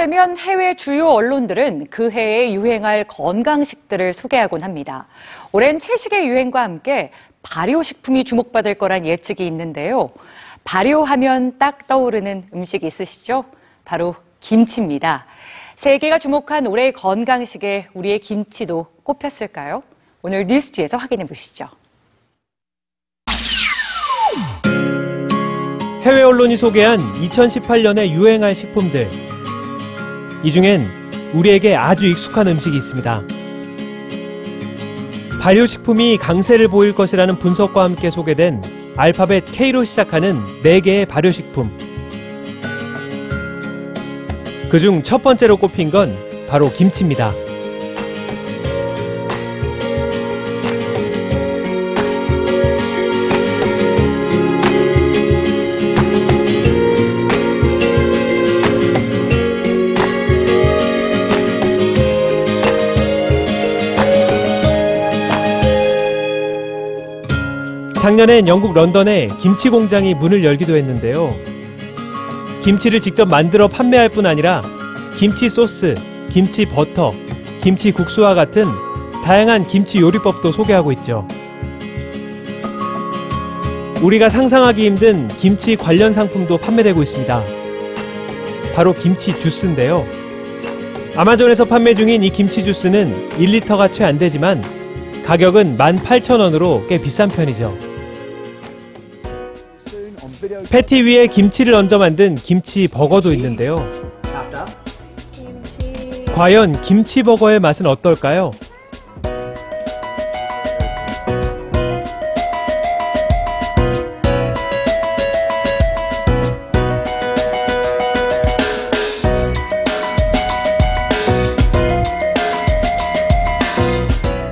되면 해외 주요 언론들은 그 해에 유행할 건강식들을 소개하곤 합니다. 올해는 채식의 유행과 함께 발효식품이 주목받을 거란 예측이 있는데요. 발효하면 딱 떠오르는 음식 있으시죠? 바로 김치입니다. 세계가 주목한 올해의 건강식에 우리의 김치도 꼽혔을까요? 오늘 뉴스지에서 확인해 보시죠. 해외 언론이 소개한 2018년에 유행할 식품들. 이 중엔 우리에게 아주 익숙한 음식이 있습니다. 발효식품이 강세를 보일 것이라는 분석과 함께 소개된 알파벳 K로 시작하는 4개의 발효식품. 그중 첫 번째로 꼽힌 건 바로 김치입니다. 작년엔 영국 런던에 김치 공장이 문을 열기도 했는데요. 김치를 직접 만들어 판매할 뿐 아니라 김치 소스, 김치 버터, 김치 국수와 같은 다양한 김치 요리법도 소개하고 있죠. 우리가 상상하기 힘든 김치 관련 상품도 판매되고 있습니다. 바로 김치 주스인데요. 아마존에서 판매 중인 이 김치 주스는 1리터가 채 안 되지만 가격은 18,000원으로 꽤 비싼 편이죠. 패티 위에 김치를 얹어 만든 김치 버거도 있는데요. 과연 김치 버거의 맛은 어떨까요?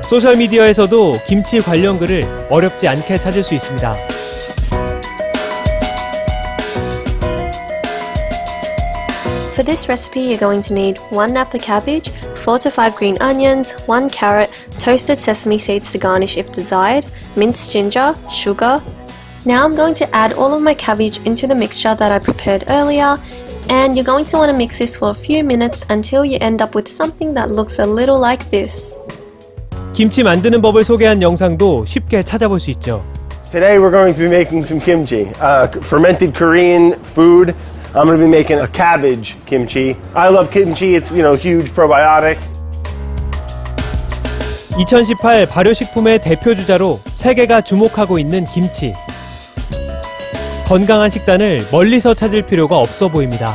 소셜미디어에서도 김치 관련 글을 어렵지 않게 찾을 수 있습니다. For this recipe, you're going to need 1 napa cabbage, 4 to 5 green onions, 1 carrot, toasted sesame seeds to garnish if desired, minced ginger, sugar. Now I'm going to add all of my cabbage into the mixture that I prepared earlier, and you're going to want to mix this for a few minutes until you end up with something that looks a little like this. 김치 만드는 법을 소개한 영상도 쉽게 찾아볼 수 있죠. Today we're going to be making some kimchi, uh, fermented Korean food. I'm to be making a cabbage kimchi. I love kimchi. It's you know huge probiotic. 2018 발효식품의 대표 주자로 세계가 주목하고 있는 김치. 건강한 식단을 멀리서 찾을 필요가 없어 보입니다.